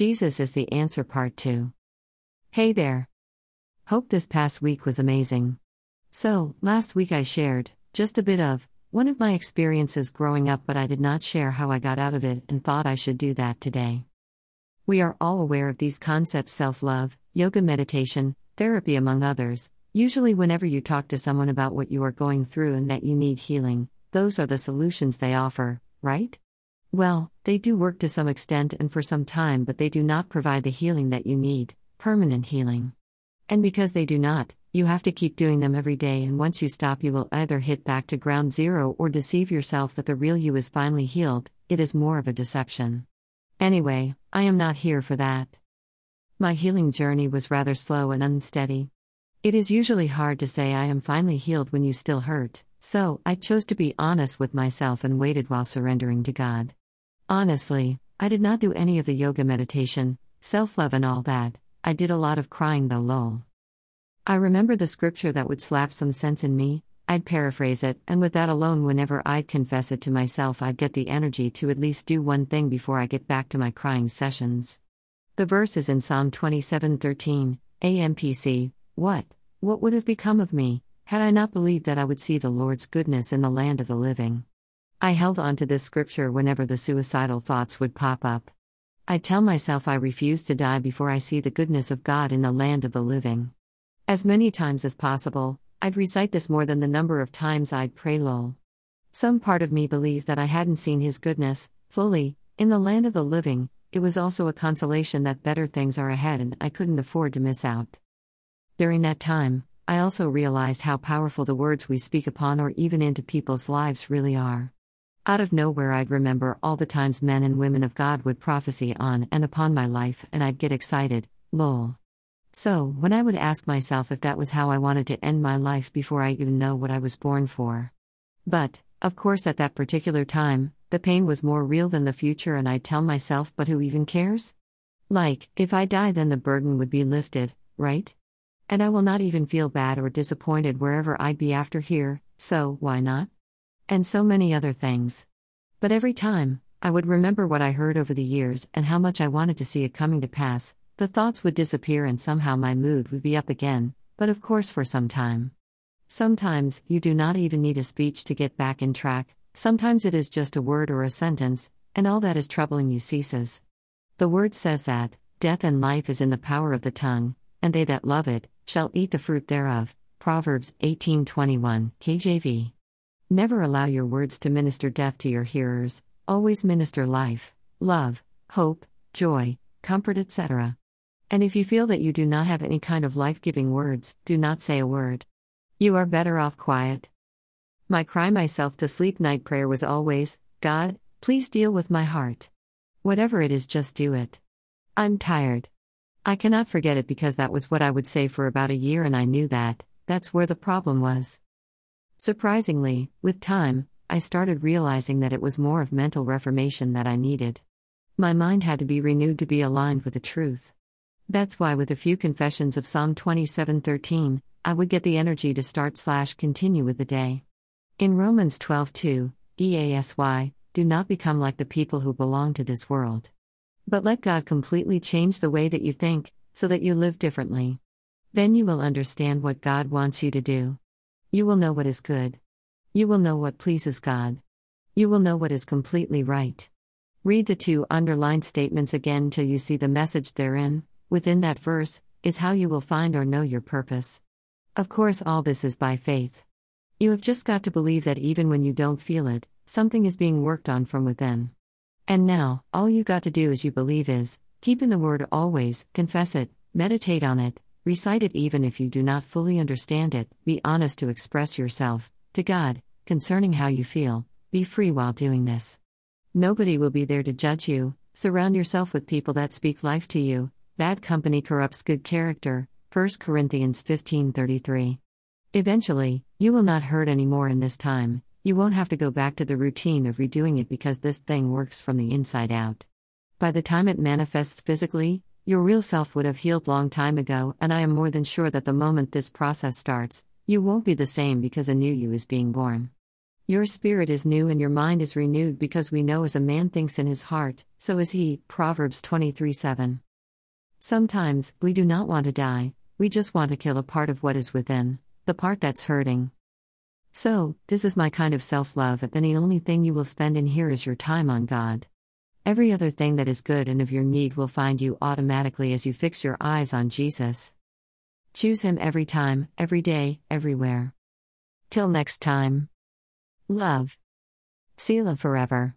Jesus is the answer, part 2. Hey there. Hope this past week was amazing. So, last week I shared, just a bit of, one of my experiences growing up, but I did not share how I got out of it and thought I should do that today. We are all aware of these concepts self love, yoga meditation, therapy, among others. Usually, whenever you talk to someone about what you are going through and that you need healing, those are the solutions they offer, right? Well, they do work to some extent and for some time, but they do not provide the healing that you need, permanent healing. And because they do not, you have to keep doing them every day, and once you stop, you will either hit back to ground zero or deceive yourself that the real you is finally healed. It is more of a deception. Anyway, I am not here for that. My healing journey was rather slow and unsteady. It is usually hard to say I am finally healed when you still hurt, so I chose to be honest with myself and waited while surrendering to God. Honestly, I did not do any of the yoga meditation, self love, and all that. I did a lot of crying though, lol. I remember the scripture that would slap some sense in me, I'd paraphrase it, and with that alone, whenever I'd confess it to myself, I'd get the energy to at least do one thing before I get back to my crying sessions. The verse is in Psalm 27:13, AMPC. What, what would have become of me, had I not believed that I would see the Lord's goodness in the land of the living? I held on to this scripture whenever the suicidal thoughts would pop up. I'd tell myself I refuse to die before I see the goodness of God in the land of the living. As many times as possible, I'd recite this more than the number of times I'd pray lol. Some part of me believed that I hadn't seen his goodness, fully, in the land of the living, it was also a consolation that better things are ahead and I couldn't afford to miss out. During that time, I also realized how powerful the words we speak upon or even into people's lives really are. Out of nowhere, I'd remember all the times men and women of God would prophesy on and upon my life, and I'd get excited, lol. So, when I would ask myself if that was how I wanted to end my life before I even know what I was born for. But, of course, at that particular time, the pain was more real than the future, and I'd tell myself, but who even cares? Like, if I die, then the burden would be lifted, right? And I will not even feel bad or disappointed wherever I'd be after here, so why not? And so many other things. But every time, I would remember what I heard over the years and how much I wanted to see it coming to pass, the thoughts would disappear and somehow my mood would be up again, but of course for some time. Sometimes, you do not even need a speech to get back in track, sometimes it is just a word or a sentence, and all that is troubling you ceases. The word says that, death and life is in the power of the tongue, and they that love it, shall eat the fruit thereof. Proverbs 18:21, KJV. Never allow your words to minister death to your hearers, always minister life, love, hope, joy, comfort, etc. And if you feel that you do not have any kind of life giving words, do not say a word. You are better off quiet. My cry myself to sleep night prayer was always God, please deal with my heart. Whatever it is, just do it. I'm tired. I cannot forget it because that was what I would say for about a year, and I knew that, that's where the problem was. Surprisingly, with time, I started realizing that it was more of mental reformation that I needed. My mind had to be renewed to be aligned with the truth. That's why with a few confessions of Psalm 27:13, I would get the energy to start slash continue with the day. In Romans 12:2, EASY, do not become like the people who belong to this world. But let God completely change the way that you think, so that you live differently. Then you will understand what God wants you to do. You will know what is good. You will know what pleases God. You will know what is completely right. Read the two underlined statements again till you see the message therein within that verse, is how you will find or know your purpose. Of course, all this is by faith. You have just got to believe that even when you don't feel it, something is being worked on from within. And now, all you got to do as you believe is keep in the word always, confess it, meditate on it, recite it even if you do not fully understand it, be honest to express yourself, to God, concerning how you feel, be free while doing this. Nobody will be there to judge you, surround yourself with people that speak life to you, Bad company corrupts good character. 1 Corinthians 15:33. Eventually, you will not hurt anymore in this time. You won't have to go back to the routine of redoing it because this thing works from the inside out. By the time it manifests physically, your real self would have healed long time ago, and I am more than sure that the moment this process starts, you won't be the same because a new you is being born. Your spirit is new and your mind is renewed because we know as a man thinks in his heart, so is he. Proverbs 23 7. Sometimes, we do not want to die, we just want to kill a part of what is within, the part that's hurting. So, this is my kind of self love, and the only thing you will spend in here is your time on God. Every other thing that is good and of your need will find you automatically as you fix your eyes on Jesus. Choose Him every time, every day, everywhere. Till next time. Love. Selah forever.